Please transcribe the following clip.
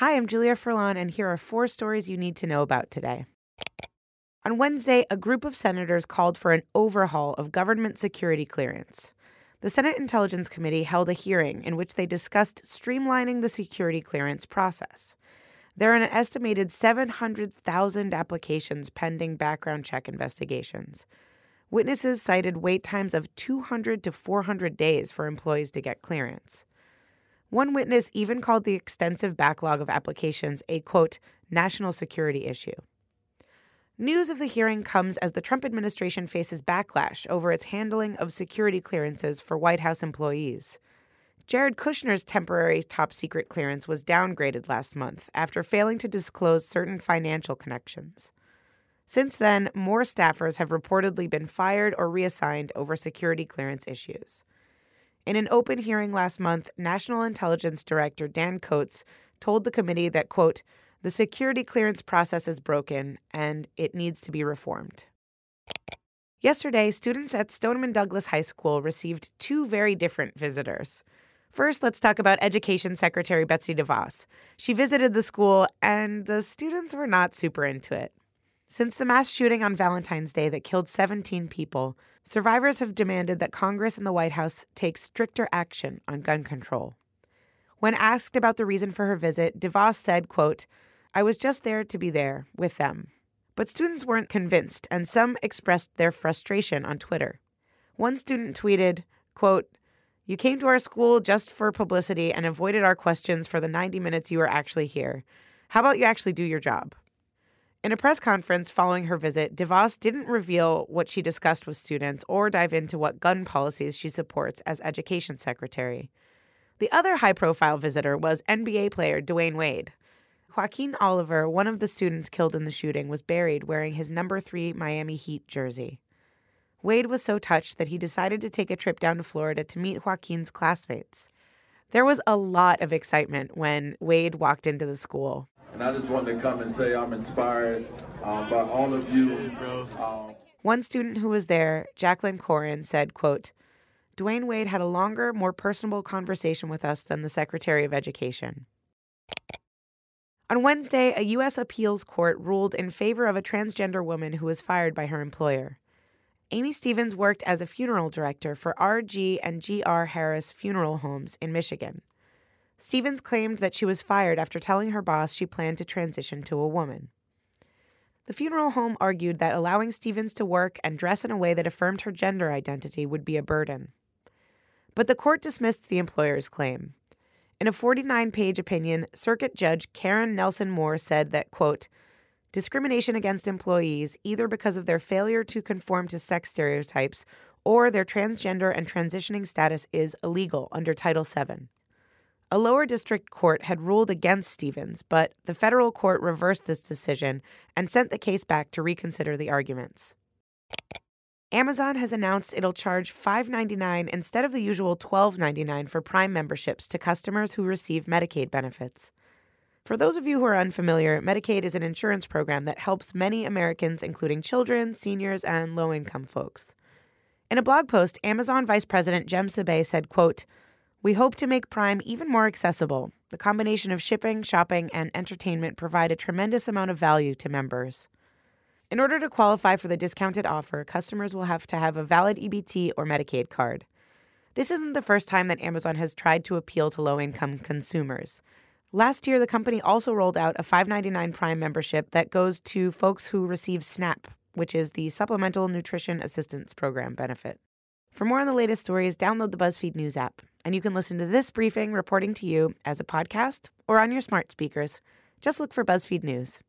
Hi, I'm Julia Furlan, and here are four stories you need to know about today. On Wednesday, a group of senators called for an overhaul of government security clearance. The Senate Intelligence Committee held a hearing in which they discussed streamlining the security clearance process. There are an estimated 700,000 applications pending background check investigations. Witnesses cited wait times of 200 to 400 days for employees to get clearance. One witness even called the extensive backlog of applications a quote, national security issue. News of the hearing comes as the Trump administration faces backlash over its handling of security clearances for White House employees. Jared Kushner's temporary top secret clearance was downgraded last month after failing to disclose certain financial connections. Since then, more staffers have reportedly been fired or reassigned over security clearance issues. In an open hearing last month, National Intelligence Director Dan Coats told the committee that, quote, the security clearance process is broken and it needs to be reformed. Yesterday, students at Stoneman Douglas High School received two very different visitors. First, let's talk about Education Secretary Betsy DeVos. She visited the school, and the students were not super into it. Since the mass shooting on Valentine's Day that killed 17 people, survivors have demanded that Congress and the White House take stricter action on gun control. When asked about the reason for her visit, DeVos said, quote, I was just there to be there with them. But students weren't convinced, and some expressed their frustration on Twitter. One student tweeted, quote, You came to our school just for publicity and avoided our questions for the 90 minutes you were actually here. How about you actually do your job? In a press conference following her visit, DeVos didn't reveal what she discussed with students or dive into what gun policies she supports as education secretary. The other high profile visitor was NBA player Dwyane Wade. Joaquin Oliver, one of the students killed in the shooting, was buried wearing his number three Miami Heat jersey. Wade was so touched that he decided to take a trip down to Florida to meet Joaquin's classmates. There was a lot of excitement when Wade walked into the school. And I just want to come and say I'm inspired um, by all of you. Um, One student who was there, Jacqueline Corin, said, quote, Dwyane Wade had a longer, more personable conversation with us than the Secretary of Education. On Wednesday, a U.S. appeals court ruled in favor of a transgender woman who was fired by her employer. Amy Stevens worked as a funeral director for R.G. and G.R. Harris Funeral Homes in Michigan. Stevens claimed that she was fired after telling her boss she planned to transition to a woman. The funeral home argued that allowing Stevens to work and dress in a way that affirmed her gender identity would be a burden. But the court dismissed the employer's claim. In a 49 page opinion, Circuit Judge Karen Nelson Moore said that, quote, discrimination against employees, either because of their failure to conform to sex stereotypes or their transgender and transitioning status, is illegal under Title VII. A lower district court had ruled against Stevens, but the federal court reversed this decision and sent the case back to reconsider the arguments. Amazon has announced it'll charge $5.99 instead of the usual $12.99 for Prime memberships to customers who receive Medicaid benefits. For those of you who are unfamiliar, Medicaid is an insurance program that helps many Americans, including children, seniors, and low income folks. In a blog post, Amazon Vice President Jem Sabay said, quote, we hope to make Prime even more accessible. The combination of shipping, shopping, and entertainment provide a tremendous amount of value to members. In order to qualify for the discounted offer, customers will have to have a valid EBT or Medicaid card. This isn't the first time that Amazon has tried to appeal to low income consumers. Last year, the company also rolled out a $5.99 Prime membership that goes to folks who receive SNAP, which is the Supplemental Nutrition Assistance Program benefit. For more on the latest stories, download the BuzzFeed News app, and you can listen to this briefing reporting to you as a podcast or on your smart speakers. Just look for BuzzFeed News.